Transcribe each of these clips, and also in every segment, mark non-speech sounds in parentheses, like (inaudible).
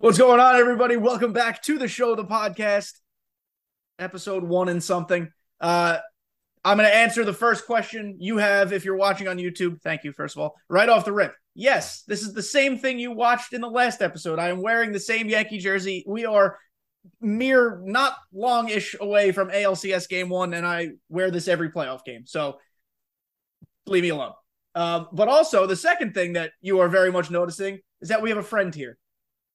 What's going on, everybody? Welcome back to the show, the podcast, episode one and something. Uh, I'm going to answer the first question you have if you're watching on YouTube. Thank you, first of all. Right off the rip. Yes, this is the same thing you watched in the last episode. I am wearing the same Yankee jersey. We are mere not long ish away from ALCS game one, and I wear this every playoff game. So leave me alone. Um, but also, the second thing that you are very much noticing is that we have a friend here.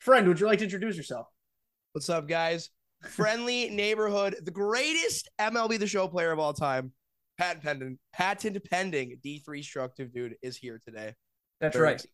Friend, would you like to introduce yourself? What's up, guys? Friendly (laughs) neighborhood, the greatest MLB the Show player of all time, patent pending, patent pending D3structiveDude is here today. That's Very right.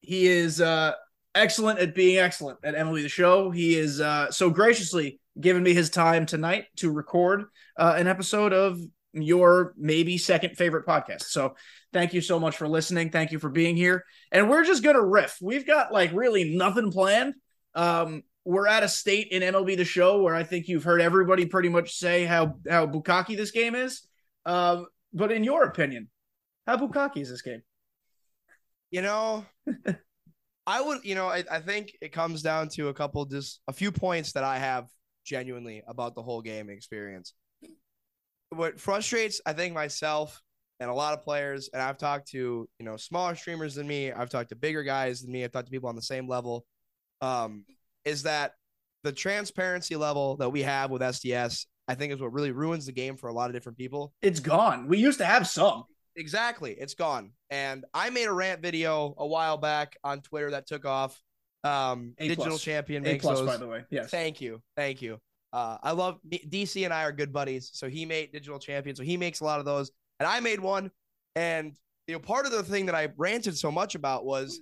He is uh, excellent at being excellent at MLB the Show. He is uh, so graciously given me his time tonight to record uh, an episode of your maybe second favorite podcast. So thank you so much for listening. Thank you for being here. And we're just gonna riff. We've got like really nothing planned. Um, we're at a state in MLB the show where I think you've heard everybody pretty much say how how bukkake this game is. Um, but in your opinion, how bukkake is this game? You know, I would, you know, I, I think it comes down to a couple, just a few points that I have genuinely about the whole game experience what frustrates I think myself and a lot of players, and I've talked to you know smaller streamers than me, I've talked to bigger guys than me, I've talked to people on the same level, um, is that the transparency level that we have with SDS, I think, is what really ruins the game for a lot of different people. It's gone. We used to have some. Exactly, it's gone. And I made a rant video a while back on Twitter that took off. Um, A digital plus. champion A plus, those. by the way. Yes. Thank you, thank you. Uh, I love DC and I are good buddies. So he made Digital Champion. So he makes a lot of those, and I made one. And you know, part of the thing that I ranted so much about was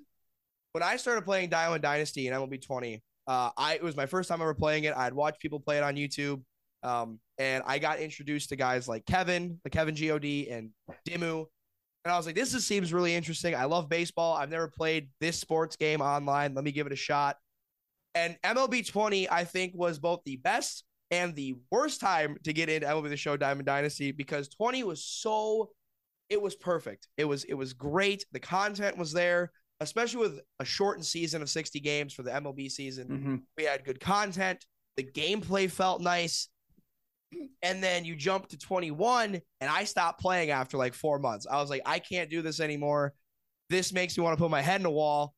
when I started playing Diamond Dynasty and MLB 20. Uh, I it was my first time ever playing it. I'd watched people play it on YouTube, um, and I got introduced to guys like Kevin, the Kevin God, and Dimu. And I was like, this is, seems really interesting. I love baseball. I've never played this sports game online. Let me give it a shot. And MLB 20, I think, was both the best and the worst time to get into MLB the Show Diamond Dynasty because 20 was so it was perfect. It was it was great. The content was there, especially with a shortened season of 60 games for the MLB season. Mm-hmm. We had good content. The gameplay felt nice. And then you jump to 21, and I stopped playing after like four months. I was like, I can't do this anymore. This makes me want to put my head in a wall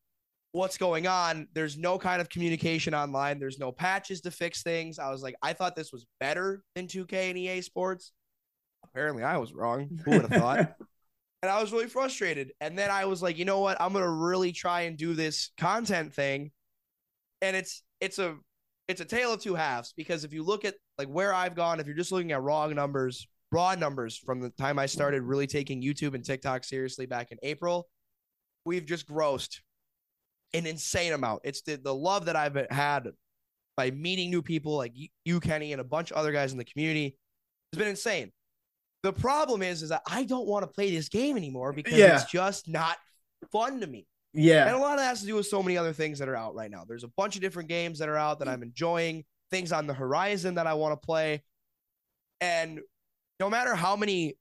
what's going on. There's no kind of communication online. There's no patches to fix things. I was like, I thought this was better than 2K and EA Sports. Apparently, I was wrong. Who would have thought? (laughs) and I was really frustrated. And then I was like, you know what? I'm gonna really try and do this content thing. And it's it's a it's a tale of two halves because if you look at like where I've gone, if you're just looking at raw numbers, raw numbers from the time I started really taking YouTube and TikTok seriously back in April, we've just grossed an insane amount. It's the, the love that I've had by meeting new people like you, Kenny, and a bunch of other guys in the community It's been insane. The problem is, is that I don't want to play this game anymore because Yeah. it's just not fun to me. Yeah. And a lot of that has to do with so many other things that are out right now. There's a bunch of different games that are out that I'm enjoying, things on the horizon that I want to play. And no matter how many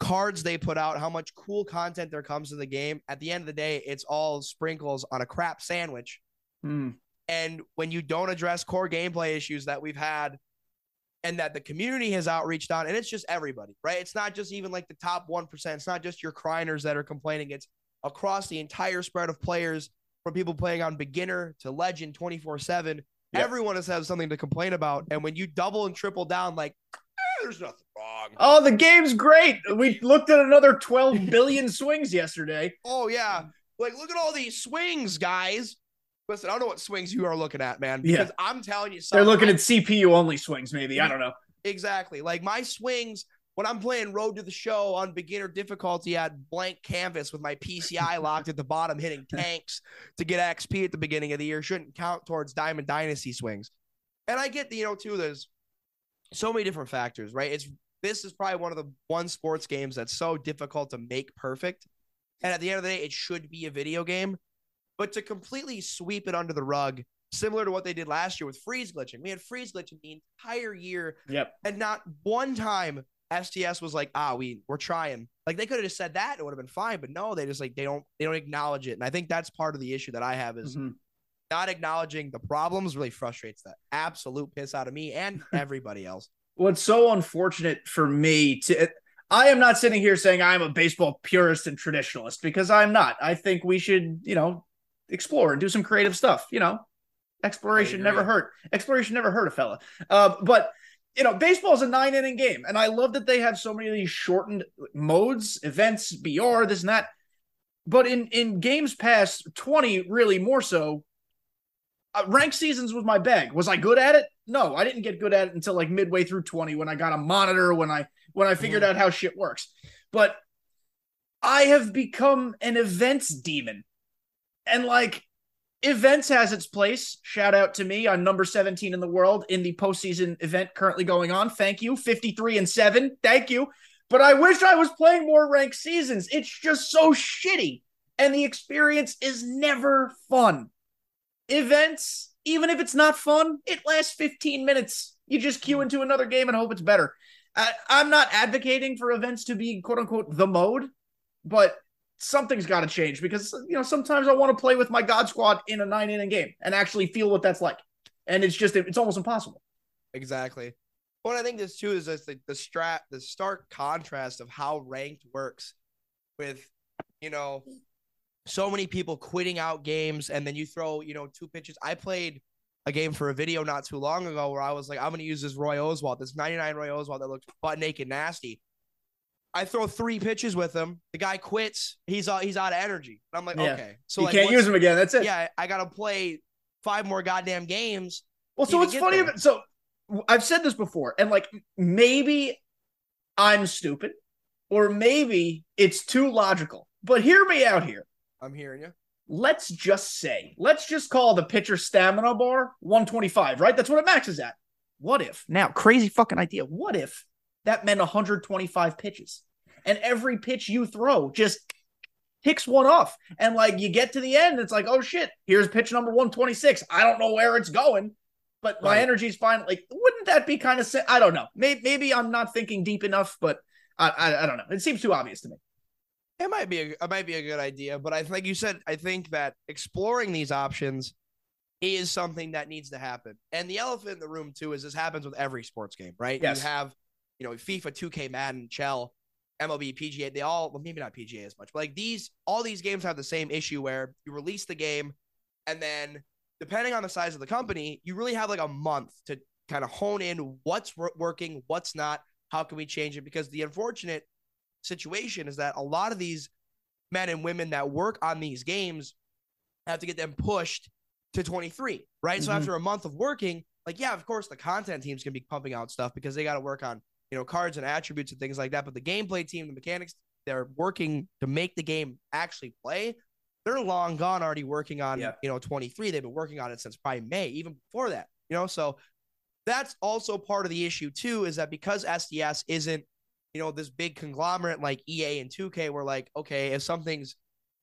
cards they put out, how much cool content there comes to the game, at the end of the day, it's all sprinkles on a crap sandwich. Mm. And when you don't address core gameplay issues that we've had and that the community has outreached on, and it's just everybody, right? It's not just even like the top 1%. It's not just your criners that are complaining. It's across the entire spread of players from people playing on beginner to legend 24 7. Everyone has had something to complain about. And when you double and triple down, like, "Eh, there's nothing wrong. Oh, the game's great. We looked at another 12 (laughs) billion swings yesterday. Oh, yeah. Like, look at all these swings, guys. Listen, I don't know what swings you are looking at, man. Yeah. Because I'm telling you, They're looking at CPU only swings, maybe. I don't know. Exactly. Like my swings when I'm playing Road to the Show on beginner difficulty at blank canvas with my PCI (laughs) locked at the bottom, hitting tanks to get XP at the beginning of the year shouldn't count towards Diamond Dynasty swings. And I get, you know, too, there's so many different factors, right? It's this is probably one of the one sports games that's so difficult to make perfect. And at the end of the day, it should be a video game. But to completely sweep it under the rug, similar to what they did last year with freeze glitching, we had freeze glitching the entire year Yep. and not one time SDS was like, ah, we we're trying. Like they could have just said that, it would have been fine. But no, they just like they don't they don't acknowledge it. And I think that's part of the issue that I have is Mhm. not acknowledging the problems really frustrates the absolute piss out of me and everybody (laughs) else. What's so unfortunate for me to I am not sitting here saying I'm a baseball purist and traditionalist because I'm not. I think we should, you know, explore and do some creative stuff. You know, exploration never hurt. Exploration never hurt a fella. Uh, but you know, baseball is a nine inning game, and I love that they have so many of these shortened modes, events, BR, this and that. But in in games past, twenty really more so. Uh, ranked seasons was my bag. Was I good at it? No, I didn't get good at it until like midway through twenty when I got a monitor when I when I figured mm-hmm. out how shit works. But I have become an events demon, and like events has its place. Shout out to me on number 17 in the world in the postseason event currently going on. Thank you. 53 and 7. Thank you. But I wish I was playing more ranked seasons. It's just so shitty. And the experience is never fun. Events, even if it's not fun, it lasts 15 minutes. You just queue hmm. into another game and hope it's better. I, I'm not advocating for events to be quote unquote the mode, but something's got to change because you know sometimes I want to play with my God Squad in a nine inning game and actually feel what that's like, and it's just it's almost impossible. Exactly. What I think this too is just the the strat the stark contrast of how ranked works with you know so many people quitting out games and then you throw you know two pitches. I played a game for a video not too long ago where I was like, I'm going to use this Roy Oswalt, this 99 Roy Oswalt that looks butt naked nasty. I throw three pitches with him. The guy quits. He's uh, he's out of energy. And I'm like, yeah. okay, so you like, can't use him again. That's it. Yeah, I got to play five more goddamn games. Well, so what's funny about so I've said this before, and like maybe I'm stupid, or maybe it's too logical. But hear me out here. I'm hearing you. Let's just say, let's just call the pitcher stamina bar 125, right? That's what it maxes at. What if now, crazy fucking idea? What if that meant 125 pitches. And every pitch you throw just picks one off. And like you get to the end, it's like, oh shit, here's pitch number 126. I don't know where it's going, but my energy's fine. Like, wouldn't that be kind of, I don't know. Maybe, maybe I'm not thinking deep enough, but I, I, I don't know. It seems too obvious to me. It might be a, it might be a good idea, but I like you said, I think that exploring these options is something that needs to happen. And the elephant in the room too is this happens with every sports game, right? Yes. You have you know, FIFA, 2K, Madden, Chell, MLB, PGA, they all, well, maybe not PGA as much, but like these, all these games have the same issue where you release the game and then depending on the size of the company, you really have like a month to kind of hone in what's working, what's not, how can we change it? Because the unfortunate situation is that a lot of these men and women that work on these games have to get them pushed to 23, right? Mm-hmm. So after a month of working, like, yeah, of course, the content teams can be pumping out stuff because they got to work on you know, cards and attributes and things like that. But the gameplay team, the mechanics, they're working to make the game actually play. They're long gone already working on, yeah. you know, 23. They've been working on it since probably May, even before that, you know, so that's also part of the issue too, is that because SDS isn't, you know, this big conglomerate like EA and 2K, we're like, okay, if something's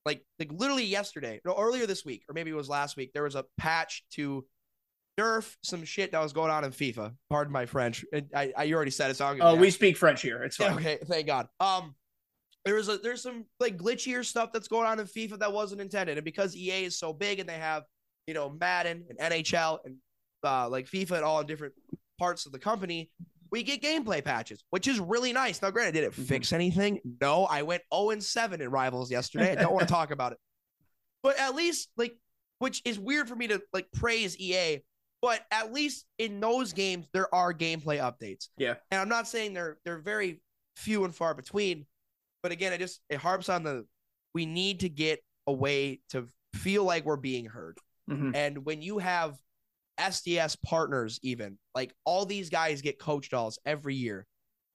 like, like literally yesterday, no, earlier this week, or maybe it was last week, there was a patch to nerf some shit that was going on in FIFA. Pardon my French. I, I you already said it. So oh, we speak French here. It's fine. (laughs) Okay, thank God. Um, there was a there's some like glitchier stuff that's going on in FIFA that wasn't intended, and because EA is so big and they have you know Madden and NHL and uh, like FIFA and all in different parts of the company, we get gameplay patches, which is really nice. Now, granted, did it mm-hmm. fix anything? No, I went 0 and 7 in Rivals yesterday. I don't want to (laughs) talk about it. But at least, like, which is weird for me to like praise EA but at least in those games, there are gameplay updates. Yeah. And I'm not saying they're they're very few and far between, but again, it just it harps on the we need to get a way to feel like we're being heard. Mm-hmm. And when you have SDS partners, even like all these guys get coach dolls every year,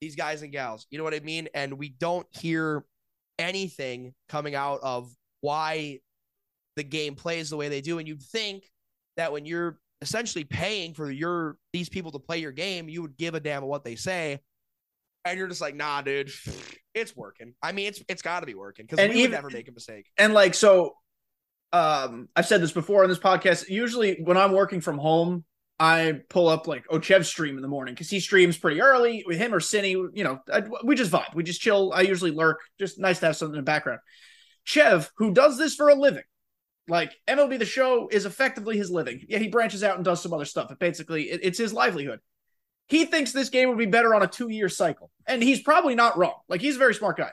these guys and gals, you know what I mean? And we don't hear anything coming out of why the game plays the way they do. And you'd think that when you're essentially paying for your these people to play your game, you would give a damn what they say. And you're just like, nah, dude, (sighs) it's working. I mean, it's it's got to be working because we even, would never make a mistake. And like, so, um, I've said this before on this podcast. Usually, when I'm working from home, I pull up like Ochev's stream in the morning because he streams pretty early with him or Cine. You know, I, we just vibe. We just chill. I usually lurk. Just nice to have something in the background. Chev, who does this for a living, Like MLB the show is effectively his living. Yeah, he branches out and does some other stuff, but basically it, it's his livelihood. He thinks this game would be better on a two year cycle. And he's probably not wrong. Like he's a very smart guy.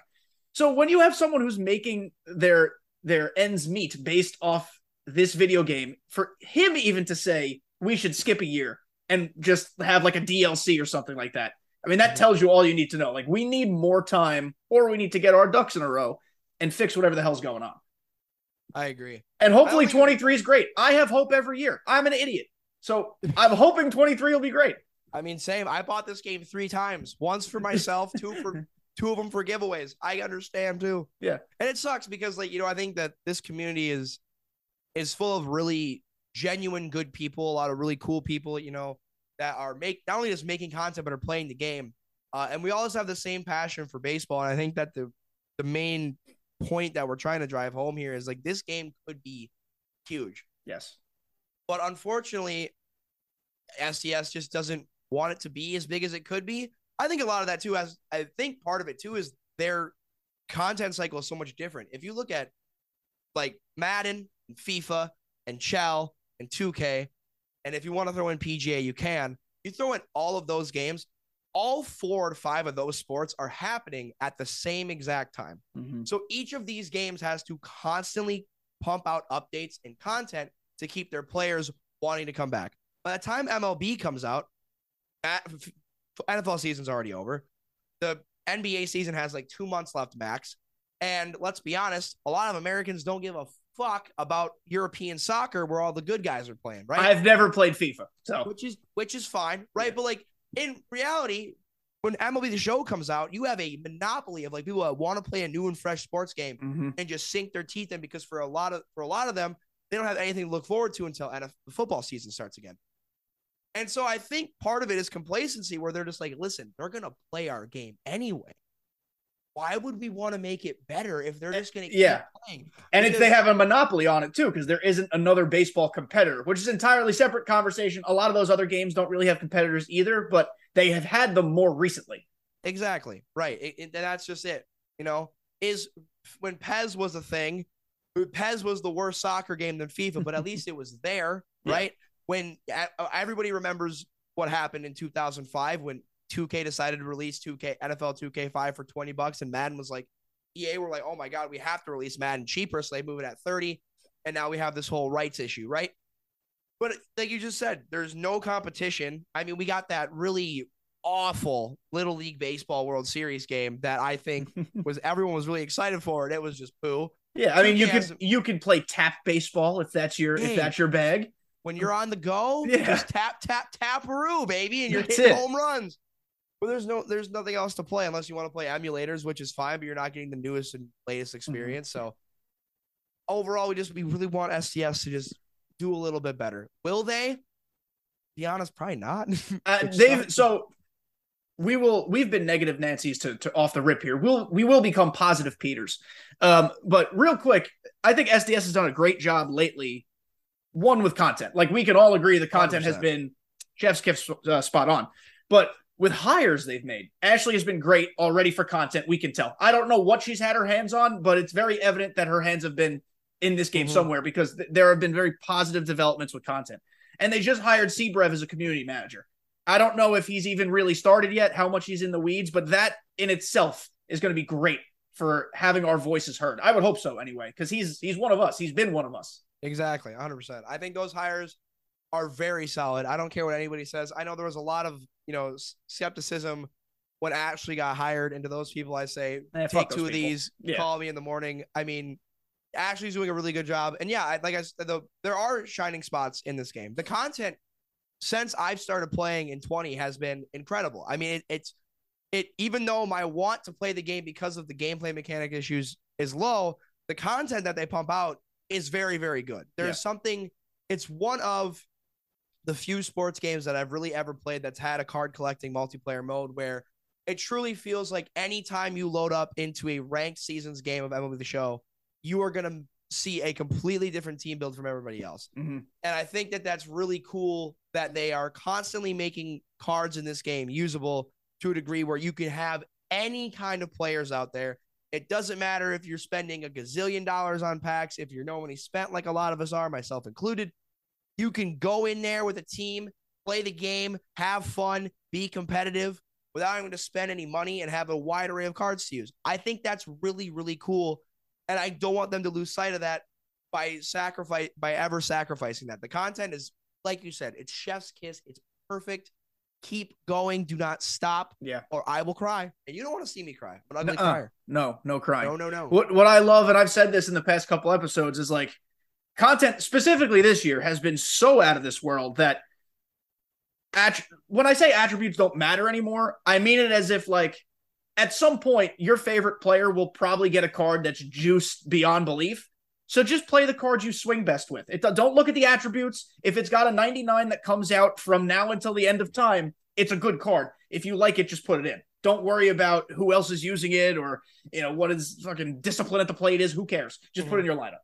So when you have someone who's making their their ends meet based off this video game, for him even to say we should skip a year and just have like a DLC or something like that. I mean, that tells you all you need to know. Like we need more time or we need to get our ducks in a row and fix whatever the hell's going on. I agree. And hopefully 23 is great. I have hope every year. I'm an idiot. So (laughs) I'm hoping 23 will be great. I mean, same. I bought this game three times. Once for myself, two for (laughs) two of them for giveaways. I understand too. Yeah. And it sucks because like, you know, I think that this community is is full of really genuine good people, a lot of really cool people, you know, that are make not only just making content but are playing the game. Uh, and we all always have the same passion for baseball. And I think that the the main point that we're trying to drive home here is like this game could be huge. Yes. But unfortunately, SDS just doesn't want it to be as big as it could be. I think a lot of that too has I think part of it too is their content cycle is so much different. If you look at like Madden and FIFA and Chell and 2K, and if you want to throw in PGA, you can. You throw in all of those games, all four or five of those sports are happening at the same exact time. Mm-hmm. So each of these games has to constantly pump out updates and content to keep their players wanting to come back. By the time MLB comes out, NFL season's already over. The NBA season has like two months left max. And let's be honest, a lot of Americans don't give a fuck about European soccer where all the good guys are playing, right? I've never played FIFA, so which is which is fine, right? Yeah. But like in reality, when MLB the show comes out, you have a monopoly of like people that want to play a new and fresh sports game Mhm. and just sink their teeth in because for a lot of for a lot of them, they don't have anything to look forward to until NFL football season starts again. And so I think part of it is complacency where they're just like, listen, they're gonna play our game anyway. Why would we want to make it better if they're eh, just gonna keep Yeah. playing? and Because- they have a monopoly on it too because there isn't another baseball competitor, which is entirely separate conversation. A lot of those other games don't really have competitors either, but they have had them more recently. Exactly. Right. It, it- and that's just it. You know, is when PES was a thing, PES was the worst soccer game than FIFA, but at least it was there, (laughs) right? When uh, everybody remembers what happened in 2005 when 2K decided to release 2K NFL 2K5 for 20 bucks and Madden was like EA were like, "Oh my god, we have to release Madden cheaper." So they move it at 30 and now we have this whole rights issue, right? But like you just said, there's no competition. I mean, we got that really awful Little League Baseball World Series game that I think (laughs) was everyone was really excited for, and it was just poo. Yeah, I mean you 2K could you could play tap baseball if that's your Hey. if that's your bag. When you're on the go, Yeah. just tap tap tap Roo, baby, and you're That's hitting it. home runs. But there's no there's nothing else to play unless you want to play emulators, which is fine, but you're not getting the newest and latest experience. So overall, we just we really want SDS to just do a little bit better. Will they? Be honest, probably not. (laughs) Uh, they've sucks. so we will we've been negative Nancy's to, to off the rip here. We'll we will become positive Peters. Um, but real quick, I think SDS has done a great job lately. One with content, like we can all agree, the content has 100%. been Chef's Kiss uh, spot on. But with hires they've made, Ashley has been great already for content. We can tell. I don't know what she's had her hands on, but it's very evident that her hands have been in this game Mhm. somewhere because th- there have been very positive developments with content. And they just hired Sebrev as a community manager. I don't know if he's even really started yet, how much he's in the weeds, but that in itself is going to be great for having our voices heard. I would hope so anyway, because he's he's one of us. He's been one of us. Exactly, 100%. I think those hires are very solid. I don't care what anybody says. I know there was a lot of, you know, skepticism when Ashley got hired. And to those people, I say, Eh, take two of people. these, Yeah. call me in the morning. I mean, Ashley's doing a really good job. And yeah, I- like I said, the, there are shining spots in this game. The content since I've started playing in 20 has been incredible. I mean, it, it's it even though my want to play the game because of the gameplay mechanic issues is low, the content that they pump out is very very good. There's Yeah. something it's one of the few sports games that I've really ever played that's had a card collecting multiplayer mode where it truly feels like anytime you load up into a ranked seasons game of MLB the show, you are going to see a completely different team build from everybody else. Mhm. And I think that that's really cool that they are constantly making cards in this game usable to a degree where you can have any kind of players out there It doesn't matter if you're spending a gazillion dollars on packs, if you're no money spent like a lot of us are, myself included. You can go in there with a team, play the game, have fun, be competitive without having to spend any money and have a wide array of cards to use. I think that's really, really cool. And I don't want them to lose sight of that by sacrifice by ever sacrificing that. The content is, like you said, it's chef's kiss. It's perfect. Keep going. Do not stop. Yeah. Or I will cry. And you don't want to see me cry. But Nuh-uh. crier. No, no crying. No, no, no. What what I love, and I've said this in the past couple episodes, is like content specifically this year has been so out of this world that att- when I say attributes don't matter anymore, I mean it as if like at some point your favorite player will probably get a card that's juiced beyond belief. So just play the cards you swing best with. It don't look at the attributes. If it's got a 99 that comes out from now until the end of time, it's a good card. If you like it, just put it in. Don't worry about who else is using it or you know what is fucking discipline at the plate is. Who cares? Just put it in mm-hmm. your lineup.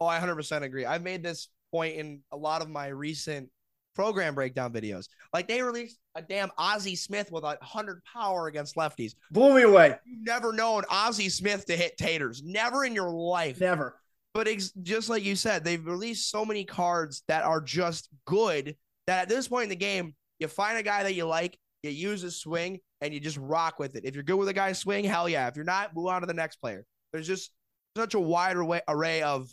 Oh, I 100% agree. I've made this point in a lot of my recent program breakdown videos. Like they released a damn Ozzie Smith with a hundred power against lefties. Blew me away. You've never known Ozzie Smith to hit taters. Never in your life. Never. But ex- just like you said, they've released so many cards that are just good that at this point in the game, you find a guy that you like, you use his swing, and you just rock with it. If you're good with a guy's swing, hell yeah. If you're not, move on to the next player. There's just such a wide array, of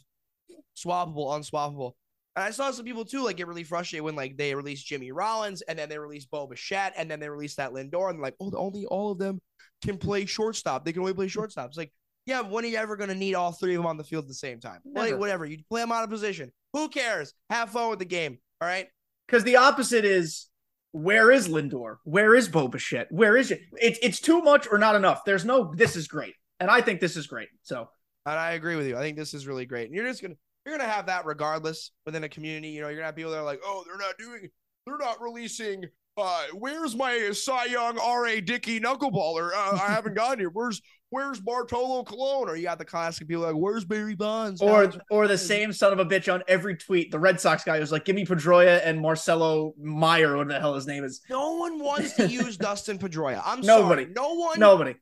swappable, unswappable. And I saw some people too like get really frustrated when like they release Jimmy Rollins and then they release Bo Bichette and then they release that Lindor and like, oh, only all of them can play shortstop. They can only play shortstop. It's like, yeah, when are you ever gonna need all three of them on the field at the same time? Whatever. You play them out of position. Who cares? Have fun with the game. All right. Because the opposite is where is Lindor? Where is Bo Bichette? Where is it? It's it's too much or not enough. There's no this is great. And I think this is great. So And I agree with you. I think this is really great. And you're just gonna you're gonna have that regardless within a community. You know, you're gonna have people that are like, oh, they're not doing, they're not releasing. Uh, where's my Cy Young R.A. Dickey knuckleballer? Uh, I haven't gotten here. Where's Where's Bartolo Colon? Or you got the classic people like, where's Barry Bonds? or Now- or the same son of a bitch on every tweet. The Red Sox guy who's like, give me Pedroia and Marcelo Mayer, what the hell his name is. no one wants to use (laughs) Dustin Pedroia. I'm Nobody. sorry. No one. Nobody.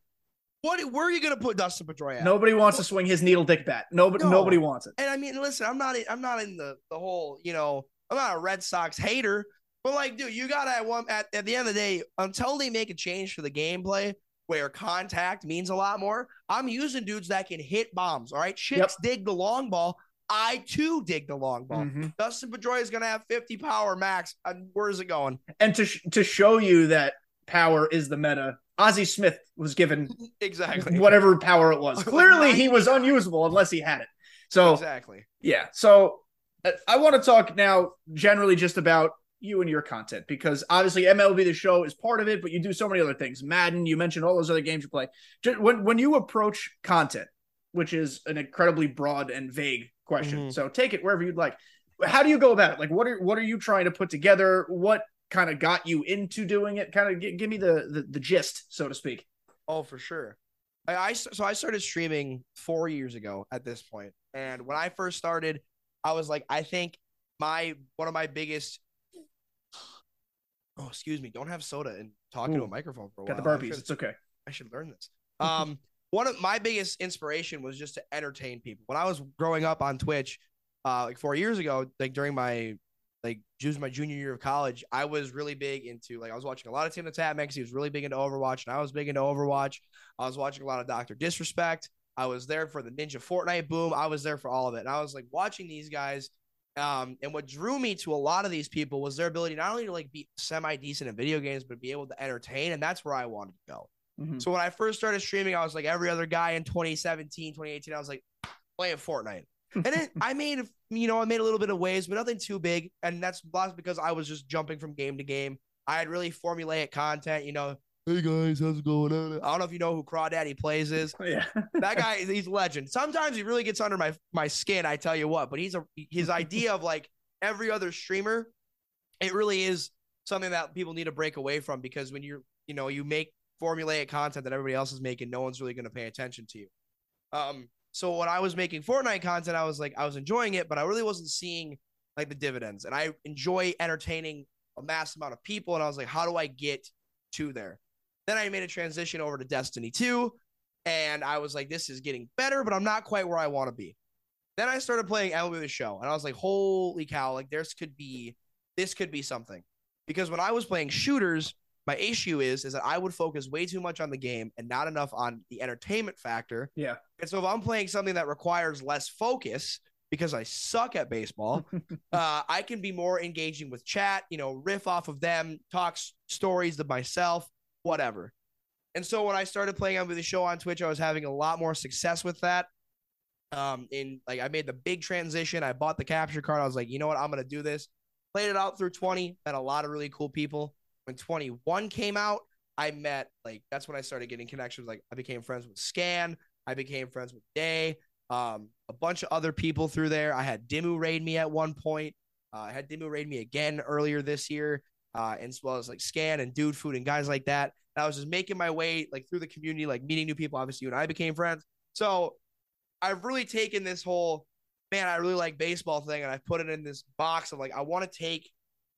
What? Where are you gonna put Dustin Pedroia? at? Nobody wants to swing his needle dick bat. Nobody No. nobody wants it. And I mean, listen, I'm not, I'm not in the the whole, you know, I'm not a Red Sox hater, but like, dude, you gotta at one at, at the end of the day, until they make a change for the gameplay where contact means a lot more, I'm using dudes that can hit bombs. All right, chicks Yep. dig the long ball. I too dig the long ball. Mhm. Dustin Pedroia is gonna have 50 power max. And where is it going? And to sh- to show you that power is the meta, Ozzie Smith was given (laughs) Exactly. whatever power it was. (laughs) Clearly, he was unusable unless he had it. So Exactly. yeah. So uh, I want to talk now generally just about you and your content because obviously MLB the Show is part of it, but you do so many other things. Madden, you mentioned all those other games you play. When when you approach content, which is an incredibly broad and vague question, Mhm. so take it wherever you'd like. How do you go about it? Like, what are what are you trying to put together? What kind of got you into doing it? Kind of g- give me the, the the gist, so to speak. Oh, for sure. I, I so I started streaming four years ago at this point, and when I first started, I was like, I think my one of my biggest. Oh, excuse me! Don't have soda and talking to a microphone for a Got the while. I burpees. should- It's okay. I should learn this. Um, (laughs) one of my biggest inspiration was just to entertain people. When I was growing up on Twitch, uh, like four years ago, like during my like just my junior year of college, I was really big into like I was watching a lot of Tim the Tatman 'cause he was really big into Overwatch, and I was big into Overwatch. I was watching a lot of Doctor Disrespect. I was there for the Ninja Fortnite boom. I was there for all of it, and I was like watching these guys. Um, and what drew me to a lot of these people was their ability not only to like be semi decent in video games, but be able to entertain, and that's where I wanted to go. Mhm. So when I first started streaming, I was like every other guy in 2017, 2018. I was like playing Fortnite. (laughs) And then I made, you know, I made a little bit of waves, but nothing too big. And that's because I was just jumping from game to game. I had really formulaic content, you know. Hey guys, how's it going on? I don't know if you know who Crawdaddy Plays is. (laughs) Yeah. That guy, (laughs) he's a legend. Sometimes he really gets under my my skin. I tell you what, but he's a his idea of like every other streamer. It really is something that people need to break away from because when you're, you know, you make formulaic content that everybody else is making, no one's really going to pay attention to you. Um, so when I was making Fortnite content, I was like, I was enjoying it, but I really wasn't seeing like the dividends. And I enjoy entertaining a mass amount of people. And I was like, how do I get to there? Then I made a transition over to Destiny 2. And I was like, this is getting better, but I'm not quite where I want to be. Then I started playing MLB the show, and I was like, holy cow, like this could be this could be something. Because when I was playing shooters, my issue is is that I would focus way too much on the game and not enough on the entertainment factor. Yeah. And so if I'm playing something that requires less focus because I suck at baseball, (laughs) uh, I can be more engaging with chat, you know, riff off of them, talk s- stories to myself, whatever. And so when I started playing on the show on Twitch, I was having a lot more success with that. Um, in like I made the big transition. I bought the capture card. I was like, you know what, I'm gonna do this. Played it out through 20, met a lot of really cool people. When 21 came out, I met like that's when I started getting connections. Like I became friends with Scan, I became friends with Day, um, a bunch of other people through there. I had Dimu raid me at one point. Uh, I had Dimu raid me again earlier this year, uh, as well as like Scan and Dude Food and guys like that. And I was just making my way like through the community, like meeting new people. Obviously, you and I became friends. So I've really taken this whole man, I really like baseball thing, and I've put it in this box of like I want to take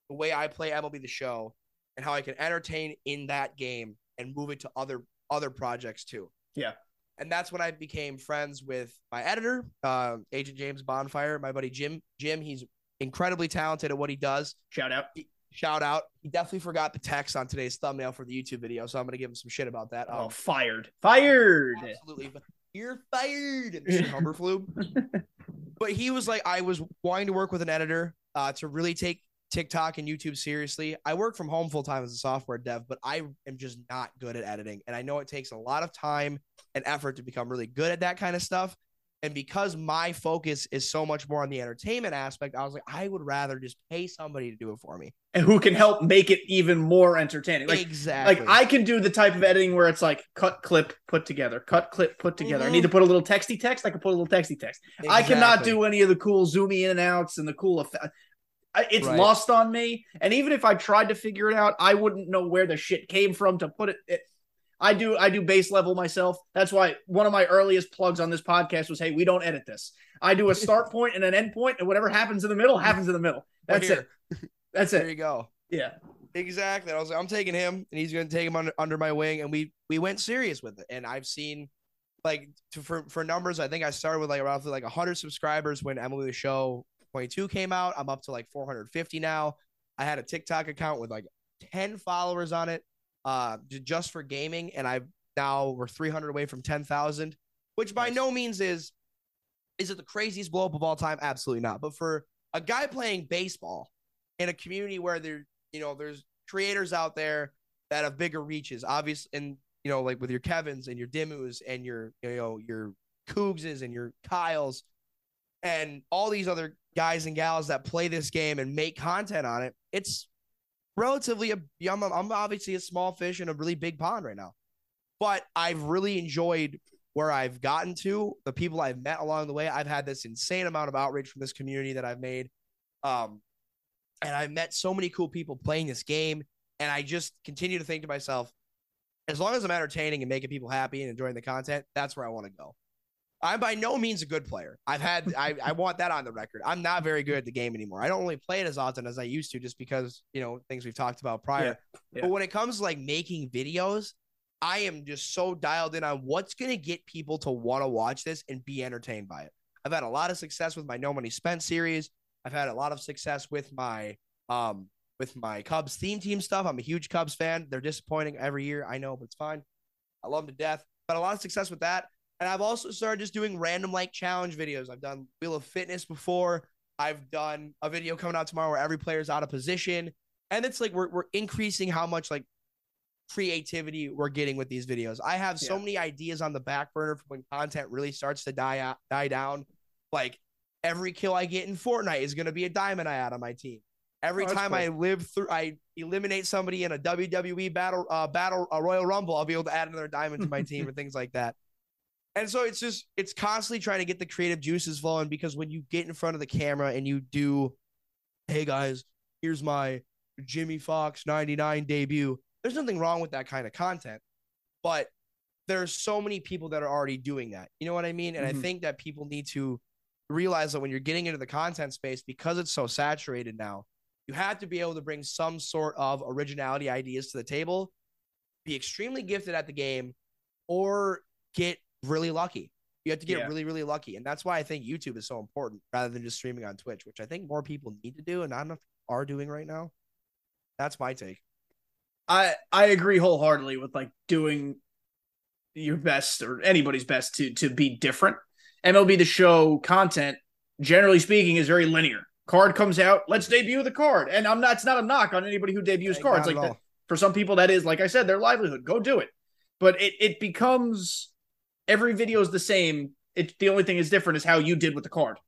the way I play MLB the show and how I can entertain in that game and move it to other other projects too. Yeah. And that's when I became friends with my editor, uh, Agent James Bonfire, my buddy Jim. Jim, he's incredibly talented at what he does. Shout out. Shout out. He definitely forgot the text on today's thumbnail for the YouTube video, so I'm gonna give him some shit about that. Oh, Um, fired. Fired. absolutely. You're fired, Mr. Humberflube. (laughs) but he was like, I was wanting to work with an editor uh, to really take TikTok and YouTube seriously. I work from home full time as a software dev, but I am just not good at editing. And I know it takes a lot of time and effort to become really good at that kind of stuff. And because my focus is so much more on the entertainment aspect, I was like, I would rather just pay somebody to do it for me. And who can help make it even more entertaining? Like, exactly. like I can do the type of editing where it's like cut, clip, put together, cut, clip, put together. I Mhm. need to put a little texty text. I can put a little texty text. I cannot do any of the cool zoomy in and outs and the cool effect. It's Right. lost on me. And even if I tried to figure it out, I wouldn't know where the shit came from to put it. it I do I do base level myself. That's why one of my earliest plugs on this podcast was, "Hey, we don't edit this. I do a start (laughs) point and an end point, and whatever happens in the middle happens in the middle. That's it. That's it. There you go. Yeah. Exactly. I was like, I'm taking him, and he's going to take him under, under my wing, and we we went serious with it. And I've seen, like, to, for for numbers, I think I started with like roughly like 100 subscribers when MLB the Show 22 came out. I'm up to like 450 now. I had a TikTok account with like 10 followers on it, uh, just for gaming, and I've now we're 300 away from 10,000, which by no means is is it the craziest blow up of all time? Absolutely not. But for a guy playing baseball in a community where there, you know, there's creators out there that have bigger reaches, obviously, and you know, like with your Kevins and your Dimus and your, you know, your Coogses and your Kyles and all these other guys and gals that play this game and make content on it. It's relatively a, I'm, I'm obviously a small fish in a really big pond right now, but I've really enjoyed where I've gotten to, the people I've met along the way. I've had this insane amount of outreach from this community that I've made. Um, and I've met so many cool people playing this game. And I just continue to think to myself, as long as I'm entertaining and making people happy and enjoying the content, that's where I want to go. I'm by no means a good player. I've had I, I (laughs) want that on the record. I'm not very good at the game anymore. I don't really play it as often as I used to just because, you know, things we've talked about prior. Yeah, yeah. But when it comes to like making videos, I am just so dialed in on what's gonna get people to want to watch this and be entertained by it. I've had a lot of success with my No Money Spent series. I've had a lot of success with my um with my Cubs theme team stuff. I'm a huge Cubs fan. They're disappointing every year. I know, but it's fine. I love them to death. But a lot of success with that. And I've also started just doing random like challenge videos. I've done Wheel of Fitness before. I've done a video coming out tomorrow where every player's out of position. And it's like we're we're increasing how much like creativity we're getting with these videos. I have so Yeah. many ideas on the back burner for when content really starts to die out, die down. Like every kill I get in Fortnite is going to be a diamond I add on my team. Every Oh, time cool. I live through, I eliminate somebody in a WWE battle, uh, battle, a Royal Rumble. I'll be able to add another diamond to my (laughs) team and things like that. And so it's just, it's constantly trying to get the creative juices flowing because when you get in front of the camera and you do, hey guys, here's my Jimmie Foxx 99 debut. There's nothing wrong with that kind of content, but there's so many people that are already doing that. You know what I mean? And I Mhm. think that people need to realize that when you're getting into the content space, because it's so saturated now, you have to be able to bring some sort of originality ideas to the table, be extremely gifted at the game, or get really lucky. You have to get Yeah. really, really lucky. And that's why I think YouTube is so important rather than just streaming on Twitch, which I think more people need to do and not enough are doing right now. That's my take. I I agree wholeheartedly with like doing your best or anybody's best to to be different. MLB the show content, generally speaking, is very linear. Card comes out, let's debut the card. And I'm not it's not a knock on anybody who debuts cards. Like that, for some people, that is, like I said, their livelihood. Go do it. But it it becomes every video is the same. It the only thing is different is how you did with the card.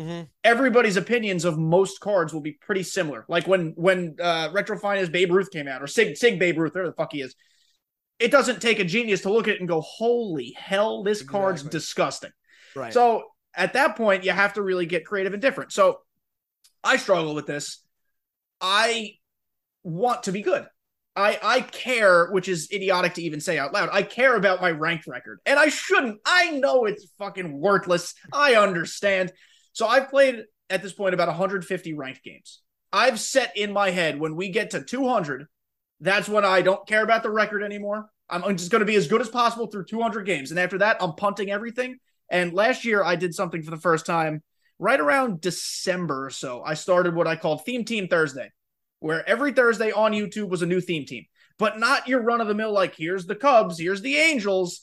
Mm-hmm. Everybody's opinions of most cards will be pretty similar. Like when when uh Retro Finest Babe Ruth came out, or Sig Sig Babe Ruth, whatever the fuck he is. It doesn't take a genius to look at it and go, "Holy hell, this card's disgusting." Right. So at that point, you have to really get creative and different. So I struggle with this. I want to be good. I I care, which is idiotic to even say out loud. I care about my ranked record, and I shouldn't. I know it's fucking worthless. I understand. So I've played at this point about 150 ranked games. I've set in my head when we get to 200, that's when I don't care about the record anymore. I'm just going to be as good as possible through 200 games, and after that, I'm punting everything. And last year, I did something for the first time right around December or so. I started what I called Theme Team Thursday, where every Thursday on YouTube was a new theme team, but not your run of the mill, like here's the Cubs, here's the Angels.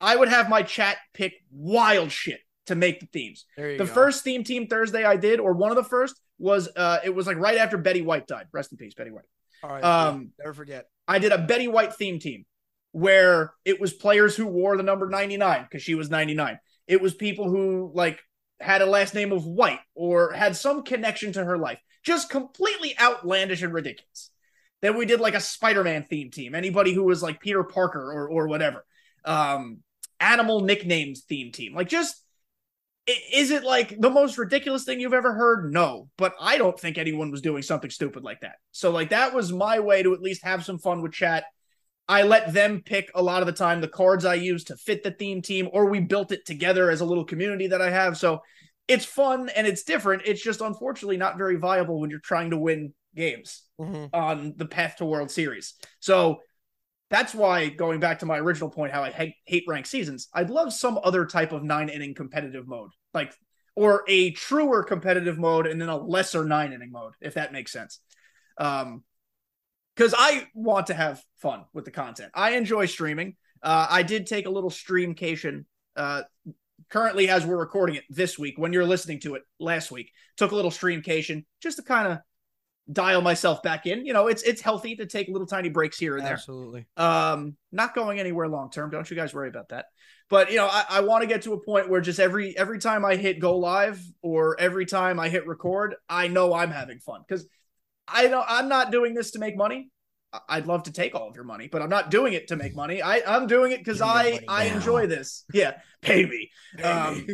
I would have my chat pick wild shit to make the themes. The go. first theme team Thursday I did, or one of the first, was uh it was like right after Betty White died. Rest in peace, Betty White. All right. um, never forget. I did a Betty White theme team where it was players who wore the number 99 because she was 99. It was people who like had a last name of White or had some connection to her life. Just completely outlandish and ridiculous. Then we did like a Spider-Man theme team. Anybody who was like Peter Parker or or whatever. Um animal nicknames theme team. Like just is it like the most ridiculous thing you've ever heard? No, but I don't think anyone was doing something stupid like that. So like that was my way to at least have some fun with chat. I let them pick a lot of the time the cards I use to fit the theme team, or we built it together as a little community that I have. So it's fun and it's different. It's just unfortunately not very viable when you're trying to win games Mhm. on the path to World Series. So that's why going back to my original point, how I hate, hate ranked seasons, I'd love some other type of nine inning competitive mode, like or a truer competitive mode and then a lesser nine inning mode, if that makes sense. Um, because I want to have fun with the content. I enjoy streaming. Uh, I did take a little streamcation. Uh, currently, as we're recording it this week, when you're listening to it last week, took a little streamcation just to kind of dial myself back in. You know, it's it's healthy to take little tiny breaks here and there. Absolutely. Um, not going anywhere long term. Don't you guys worry about that. But you know, I, I want to get to a point where just every every time I hit go live or every time I hit record, I know I'm having fun because I don't. I'm not doing this to make money. I'd love to take all of your money, but I'm not doing it to make money. I I'm doing it because me I I now. enjoy this. Yeah, pay me. (laughs) Um,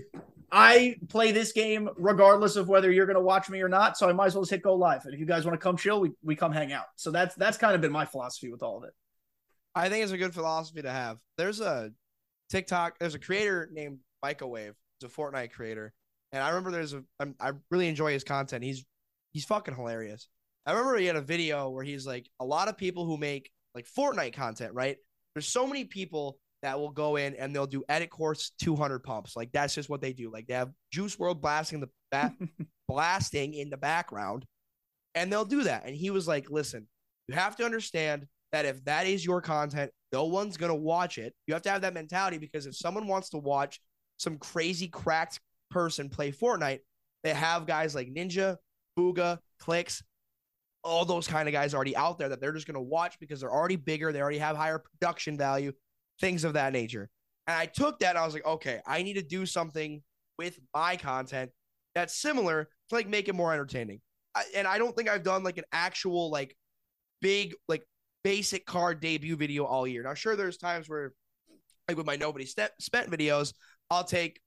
I play this game regardless of whether you're going to watch me or not. So I might as well just hit go live. And if you guys want to come chill, we, we come hang out. So that's that's kind of been my philosophy with all of it. I think it's a good philosophy to have. There's a TikTok. There's a creator named Microwave. He's a Fortnite creator, and I remember there's a. I'm, I really enjoy his content. He's he's fucking hilarious. I remember he had a video where he's like, a lot of people who make like Fortnite content, right? There's so many people that will go in and they'll do edit course 200 pumps. Like that's just what they do. Like they have Juice WRLD blasting the bat (laughs) blasting in the background, and they'll do that. And he was like, listen, you have to understand that if that is your content, no one's gonna watch it. You have to have that mentality because if someone wants to watch some crazy cracked person play Fortnite, they have guys like Ninja, Bugha, Clix, all those kind of guys already out there that they're just gonna watch because they're already bigger, they already have higher production value, things of that nature. And I took that and I was like, okay, I need to do something with my content that's similar to like make it more entertaining. I, and I don't think I've done like an actual like big like basic card debut video all year. Now, sure, there's times where like with my nobody step, spent videos, I'll take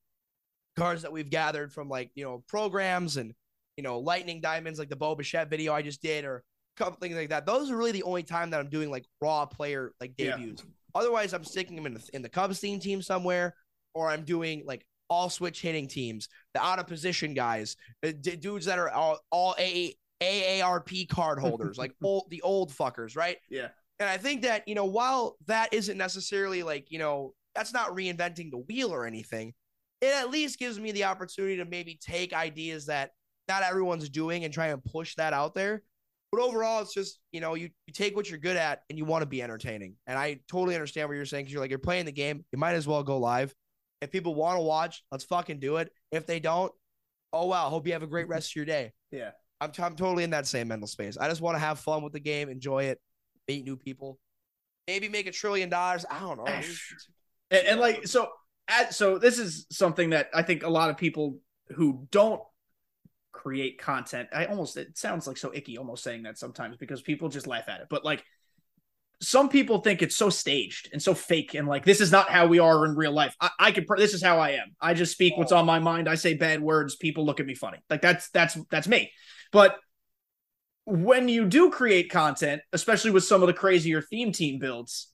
cards that we've gathered from like you know programs and you know lightning diamonds like the Bo Bichette video I just did or a couple things like that. Those are really the only time that I'm doing like raw player like Yeah. debuts. Otherwise, I'm sticking them in the, in the Cubs theme team somewhere, or I'm doing like all switch hitting teams, the out of position guys, d- dudes that are all, all A- AARP card holders, (laughs) like old, the old fuckers, right? Yeah. And I think that, you know, while that isn't necessarily like, you know, that's not reinventing the wheel or anything. It at least gives me the opportunity to maybe take ideas that not everyone's doing and try and push that out there. But overall, it's just, you know, you, you take what you're good at and you want to be entertaining. And I totally understand what you're saying because you're like, you're playing the game. You might as well go live. If people want to watch, let's fucking do it. If they don't, oh, wow. Hope you have a great rest of your day. (laughs) Yeah. I'm, t- I'm totally in that same mental space. I just want to have fun with the game, enjoy it, meet new people, maybe make a trillion dollars. I don't know. (sighs) and, and like, so, at, so this is something that I think a lot of people who don't create content. I almost it sounds like so icky almost saying that sometimes because people just laugh at it. But like some people think it's so staged and so fake and like this is not how we are in real life. I, I could this is how I am. I just speak what's on my mind. I say bad words. People look at me funny. Like that's that's that's me. But when you do create content, especially with some of the crazier theme team builds,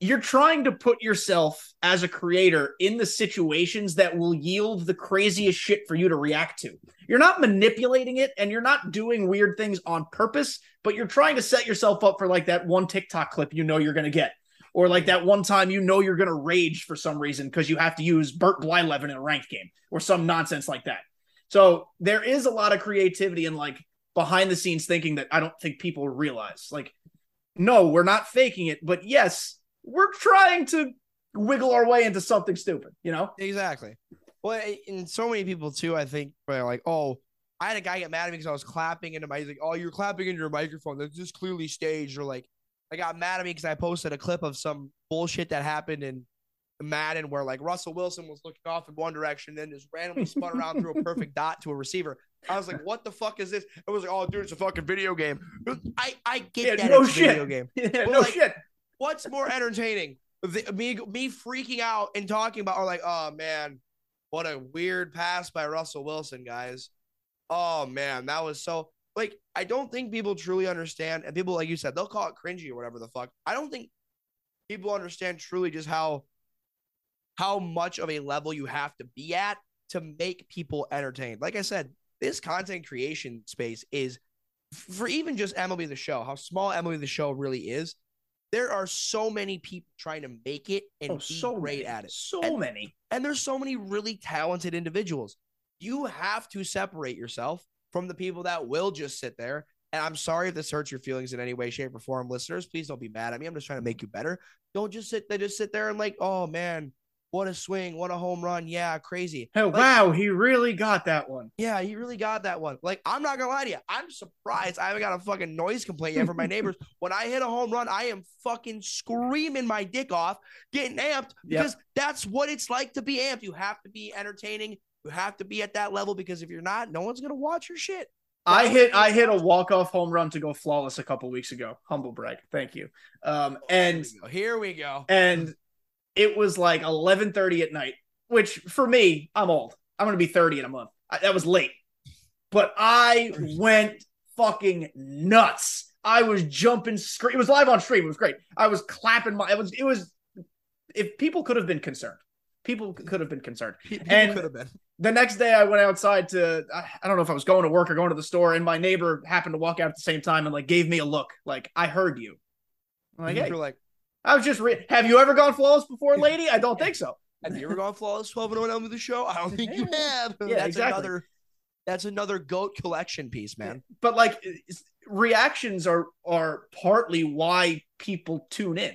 you're trying to put yourself as a creator in the situations that will yield the craziest shit for you to react to. You're not manipulating it and you're not doing weird things on purpose, but you're trying to set yourself up for like that one TikTok clip you know you're going to get. Or like that one time you know you're going to rage for some reason because you have to use Bert Blyleven in a ranked game or some nonsense like that. So there is a lot of creativity and like behind the scenes thinking that I don't think people realize. Like, no, we're not faking it, but yes, we're trying to wiggle our way into something stupid, you know? Exactly. Well, and so many people too, I think, are like, oh, I had a guy get mad at me because I was clapping into my, he's like, oh, you're clapping into your microphone. That's just clearly staged. Or like, I got mad at me because I posted a clip of some bullshit that happened in Madden where like Russell Wilson was looking off in one direction, then just randomly spun around through a (laughs) perfect dot to a receiver. I was like, what the fuck is this? It was like, oh, dude, it's a fucking video game. I, I get yeah, that no it's shit. a video game. (laughs) Yeah, no like, shit what's more entertaining? The, me me freaking out and talking about or like, oh man, what a weird pass by Russell Wilson, guys. Oh man, that was so like I don't think people truly understand, and people like you said, they'll call it cringy or whatever the fuck. I don't think people understand truly just how how much of a level you have to be at to make people entertained. Like I said, this content creation space is for even just MLB the show, how small MLB the show really is there are so many people trying to make it and oh, be so great many. at it. So and, many. And there's so many really talented individuals. You have to separate yourself from the people that will just sit there. And I'm sorry if this hurts your feelings in any way, shape, or form, listeners. Please don't be mad at me. I'm just trying to make you better. Don't just sit. They just sit there and like, oh man, what a swing, what a home run. Yeah, crazy. Oh, like, wow, he really got that one. Yeah, he really got that one. Like, I'm not gonna lie to you. I'm surprised I haven't got a fucking noise complaint yet from my (laughs) neighbors. when I hit a home run, I am fucking screaming my dick off, getting amped because yep. that's what it's like to be amped. You have to be entertaining. You have to be at that level because if you're not, no one's gonna watch your shit. I hit I hit a walk off home run to go flawless a couple weeks ago. Humble brag, thank you. Um, and here we, here we go. And it was like 11:30 at night, which for me, I'm old. I'm going to be 30 in a month. I, that was late. But I (laughs) went fucking nuts. I was jumping scream. It was live on stream. It was great. I was clapping my it was it was if people could have been concerned. People could have been concerned. People and could have been. The next day I went outside to I don't know if I was going to work or going to the store and my neighbor happened to walk out at the same time and like gave me a look like I heard you. I'm like, hey. You're like I was just re- have you ever gone flawless before, (laughs) lady? I don't think so. Have you ever gone flawless 12 and 0 with the show? I don't think you have. Yeah, that's exactly. another that's another goat collection piece, man. But like reactions are are partly why people tune in.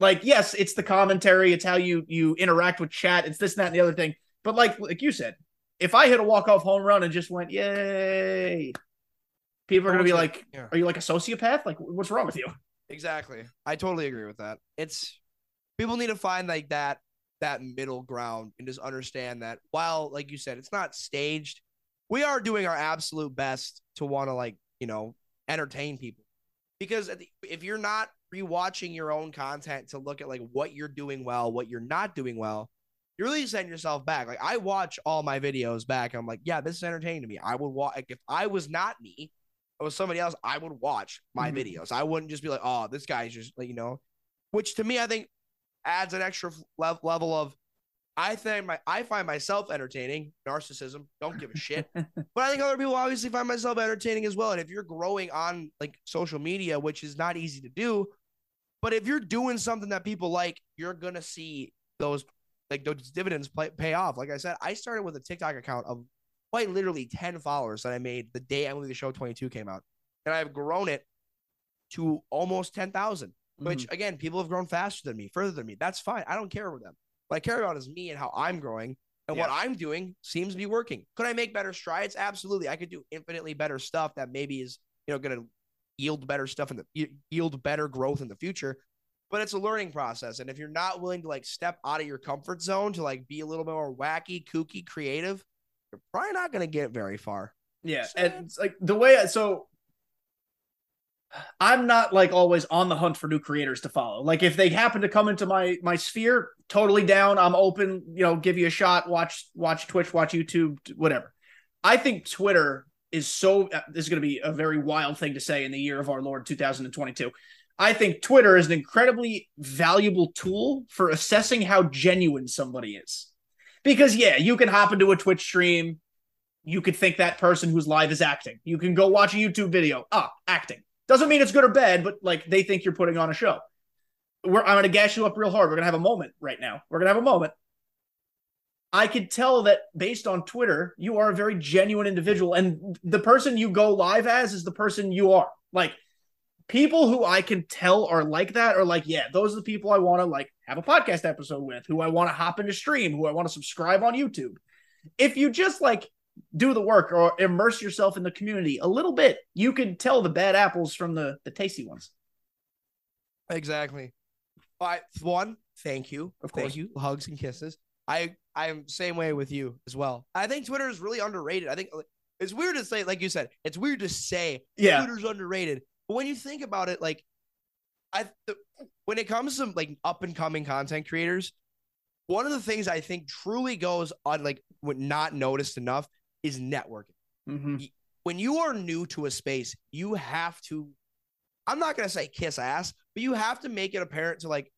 Like, yes, it's the commentary, it's how you you interact with chat, it's this, and that, and the other thing. But like like you said, if I hit a walk-off home run and just went, yay, people are gonna be like, yeah. Are you like a sociopath? Like, what's wrong with you? Exactly. I totally agree with that. It's people need to find like that that middle ground and just understand that while like you said it's not staged, we are doing our absolute best to want to like, you know, entertain people. Because if you're not rewatching your own content to look at like what you're doing well, what you're not doing well, you're really setting yourself back. Like I watch all my videos back. I'm like, yeah, this is entertaining to me. I would watch like, if I was not me, was somebody else, I would watch my mm-hmm. videos. I wouldn't just be like, oh, this guy's just like, you know, which to me, I think adds an extra level of, I think my, I find myself entertaining, narcissism, don't give a shit. (laughs) but I think other people obviously find myself entertaining as well. And if you're growing on like social media, which is not easy to do, but if you're doing something that people like, you're going to see those like those dividends play, pay off. Like I said, I started with a TikTok account of quite literally 10 followers that I made the day MLB the Show 22 came out. And I've grown it to almost 10,000, which Mhm. again, people have grown faster than me, further than me. That's fine. I don't care about them. What I care about is me and how I'm growing. And what I'm doing seems to be working. Could I make better strides? Absolutely. I could do infinitely better stuff that maybe is, you know, going to yield better stuff in the yield better growth in the future. But it's a learning process. And if you're not willing to like step out of your comfort zone to like be a little bit more wacky, kooky, creative, you're probably not going to get very far. Yeah, and it's like the way I, so I'm not like always on the hunt for new creators to follow. Like if they happen to come into my my sphere, totally down. I'm open. You know, give you a shot. Watch watch Twitch, watch YouTube, whatever. I think Twitter is so. uh, This is going to be a very wild thing to say in the year of our Lord 2022. I think Twitter is an incredibly valuable tool for assessing how genuine somebody is. Because yeah, you can hop into a Twitch stream, you could think that person who's live is acting. You can go watch a YouTube video. Ah, acting. Doesn't mean it's good or bad, but like they think you're putting on a show. We're, I'm gonna gas you up real hard. We're gonna have a moment right now. We're gonna have a moment. I could tell that based on Twitter, you are a very genuine individual, and the person you go live as is the person you are. Like people who I can tell are like that are like, yeah, those are the people I want to like have a podcast episode with, who I want to hop into stream, who I want to subscribe on YouTube. If you just like do the work or immerse yourself in the community a little bit, you can tell the bad apples from the the tasty ones. Exactly. I one, thank you. Of course. Thank you. Hugs and kisses. I I'm same way with you as well. I think Twitter is really underrated. I think it's weird to say, like you said, it's weird to say Yeah. Twitter's underrated. But when you think about it, like I th- when it comes to like up and coming content creators, one of the things I think truly goes on like not noticed enough is networking Mm-hmm. when you are new to a space, you have to, I'm not to say kiss ass, but you have to make it apparent to like,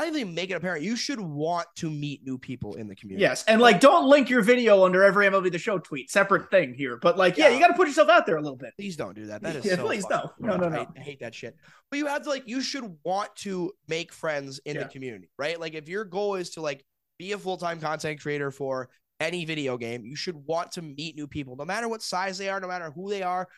not even make it apparent. You should want to meet new people in the community. Yes, and like don't link your video under every MLB the Show tweet. Separate thing here, but like yeah, Yeah. you got to put yourself out there a little bit. Please don't do that. That is Yeah, so please no. No, no, no. I, hate, I hate that shit. But you have to like, you should want to make friends in Yeah. the community, right? Like if your goal is to like be a full time content creator for any video game, you should want to meet new people, no matter what size they are, no matter who they are.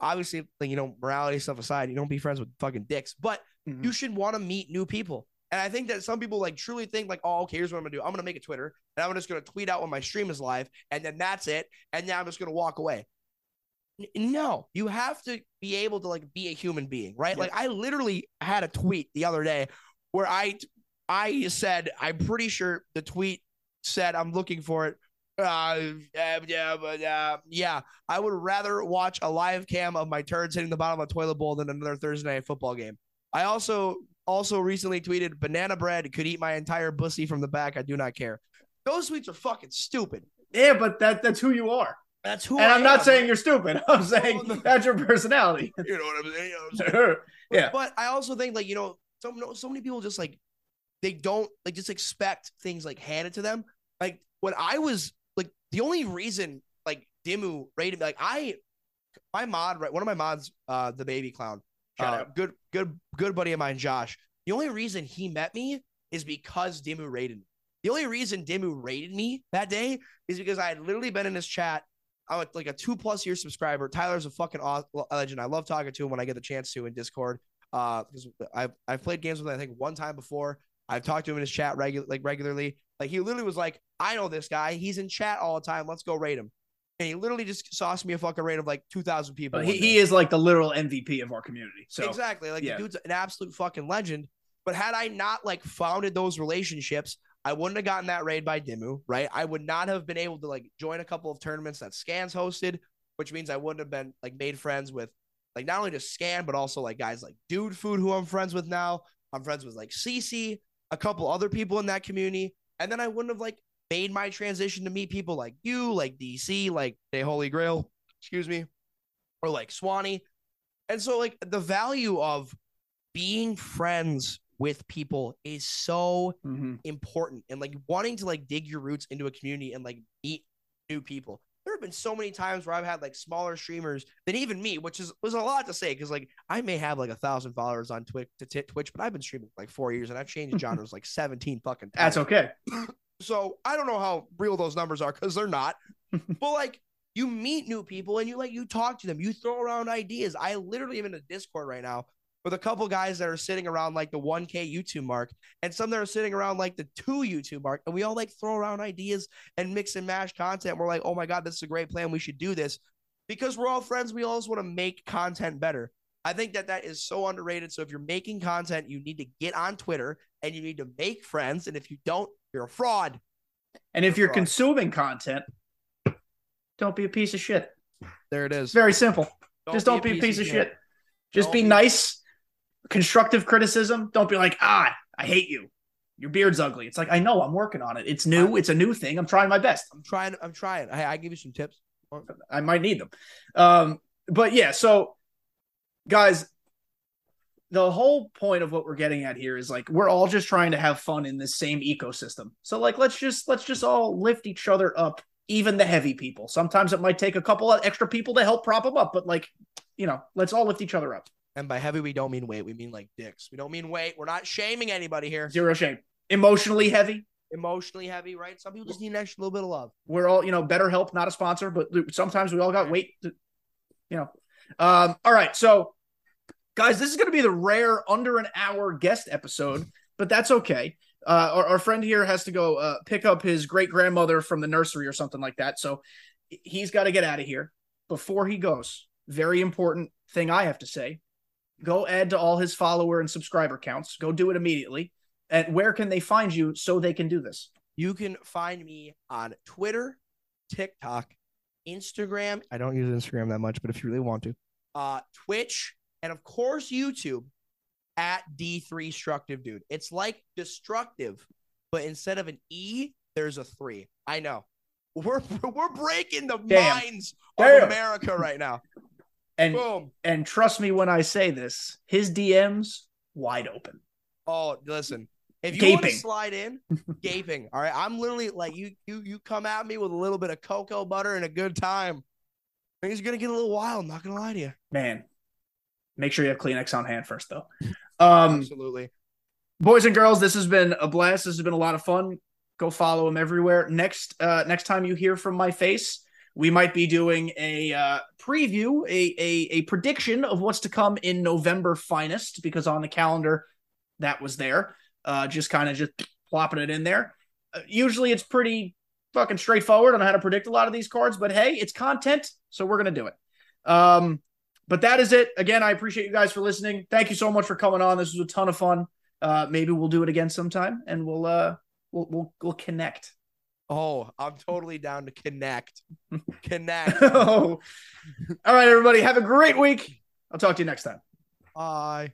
Obviously, like you know, morality stuff aside, you don't be friends with fucking dicks, but Mhm. you should want to meet new people. And I think that some people like truly think like, oh, okay, here's what I'm gonna do. I'm gonna make a Twitter and I'm just gonna tweet out when my stream is live, and then that's it. And then I'm just gonna walk away. N- No, you have to be able to like be a human being, right? Yeah. Like I literally had a tweet the other day where I I said I'm pretty sure the tweet said I'm looking for it. Uh, yeah, yeah, but uh, yeah, I would rather watch a live cam of my turds hitting the bottom of a toilet bowl than another Thursday night football game. I also also recently tweeted banana bread could eat my entire pussy from the back. I do not care. Those tweets are fucking stupid. Yeah, but that that's who you are. That's who. and I I'm not saying you're stupid. (laughs) I'm saying that's your personality. (laughs) you know what I'm saying. You know what I'm saying? (laughs) yeah. But I also think like you know so so many people just like they don't like just expect things like handed to them. Like when I was like the only reason like Dimu rated me like I my mod right one of my mods uh the baby clown uh, good good good buddy of mine Josh. The only reason he met me is because Dimu rated me. The only reason Dimu rated me that day is because I had literally been in his chat. I'm like a two plus year subscriber. Tyler's a fucking aw- legend. I love talking to him when I get the chance to in Discord. Uh, because I've I've played games with him I think one time before. I've talked to him in his chat regular like regularly. Like he literally was like, I know this guy. He's in chat all the time. Let's go rate him. And he literally just sauced me a fucking rate of like two thousand people. He, he is like the literal MVP of our community. So exactly like yeah. the dude's an absolute fucking legend. But had I not like founded those relationships, I wouldn't have gotten that raid by Dimu, right? I would not have been able to like join a couple of tournaments that Scans hosted, which means I wouldn't have been like made friends with like not only just Scan, but also like guys like Dude Food, who I'm friends with now. I'm friends with like CC, a couple other people in that community, and then I wouldn't have like made my transition to meet people like you, like DC, like the Holy Grail, excuse me, or like Swanee. And so like the value of being friends with people is so Mhm. important and like wanting to like dig your roots into a community and like meet new people. There have been so many times where I've had like smaller streamers than even me, which is was a lot to say because like I may have like a thousand followers on Twitch Twitch, but I've been streaming like four years and I've changed (laughs) genres like 17 fucking times. That's okay. (laughs) So I don't know how real those numbers are because they're not. (laughs) but like you meet new people and you like you talk to them, you throw around ideas. I literally am in a Discord right now with a couple guys that are sitting around like the 1K YouTube mark and some that are sitting around like the two YouTube mark. And we all like throw around ideas and mix and mash content. We're like, oh my God, this is a great plan. We should do this because we're all friends. We always want to make content better. I think that that is so underrated. So if you're making content, you need to get on Twitter and you need to make friends. And if you don't, you're a fraud. And if You're you're fraud. consuming content, don't be a piece of shit. There it is. It's very simple. Just don't be a piece of shit. Just Don't be be- nice. Constructive criticism. Don't be like, ah, I hate you. Your beard's ugly. It's like, I know, I'm working on it. It's new. It's a new thing. I'm trying my best. I'm trying. I'm trying. I, I give you some tips. I might need them. Um, but yeah, so guys, the whole point of what we're getting at here is like we're all just trying to have fun in this same ecosystem. So like let's just let's just all lift each other up, even the heavy people. Sometimes it might take a couple of extra people to help prop them up, but like, you know, let's all lift each other up. And by heavy, we don't mean weight. We mean like dicks. We don't mean weight. We're not shaming anybody here. Zero shame. Emotionally heavy. Emotionally heavy, right? Some people just need an extra little bit of love. We're all, you know, better help, not a sponsor, but sometimes we all got weight, to, you know. Um, all right, so guys, this is going to be the rare under an hour guest episode, but that's okay. Uh, our, our friend here has to go uh, pick up his great grandmother from the nursery or something like that, so he's got to get out of here before he goes. Very important thing I have to say: go add to all his follower and subscriber counts. Go do it immediately. And where can they find you so they can do this? You can find me on Twitter, TikTok, Instagram. I don't use Instagram that much, but if you really want to, uh, Twitch, and of course YouTube at D3structiveDude. It's like destructive, but instead of an E, there's a three. I know. (laughs) We're we're breaking the Damn. minds Damn. of America right now. (laughs) And Boom. and trust me when I say this, his DMs wide open. Oh, listen. If you want to Gaping. slide in, (laughs) gaping. All right. I'm literally like you you you come at me with a little bit of cocoa butter and a good time. Things are gonna get a little wild, I'm not gonna lie to you. Man, make sure you have Kleenex on hand first, though. Um, Absolutely. boys and girls, this has been a blast. This has been a lot of fun. Go follow him everywhere. Next, uh, next time you hear from my face, we might be doing a uh, preview, a, a a prediction of what's to come in November finest, because on the calendar that was there. Uh, just kind of just plopping it in there. Uh, usually, it's pretty fucking straightforward on how to predict a lot of these cards, but hey, it's content, so we're gonna do it. Um, but that is it. Again, I appreciate you guys for listening. Thank you so much for coming on. This was a ton of fun. Uh, maybe we'll do it again sometime, and we'll uh, we'll we'll, we'll connect. Oh, I'm totally down to connect. (laughs) connect. (laughs) oh. All right, everybody. Have a great week. I'll talk to you next time. Bye.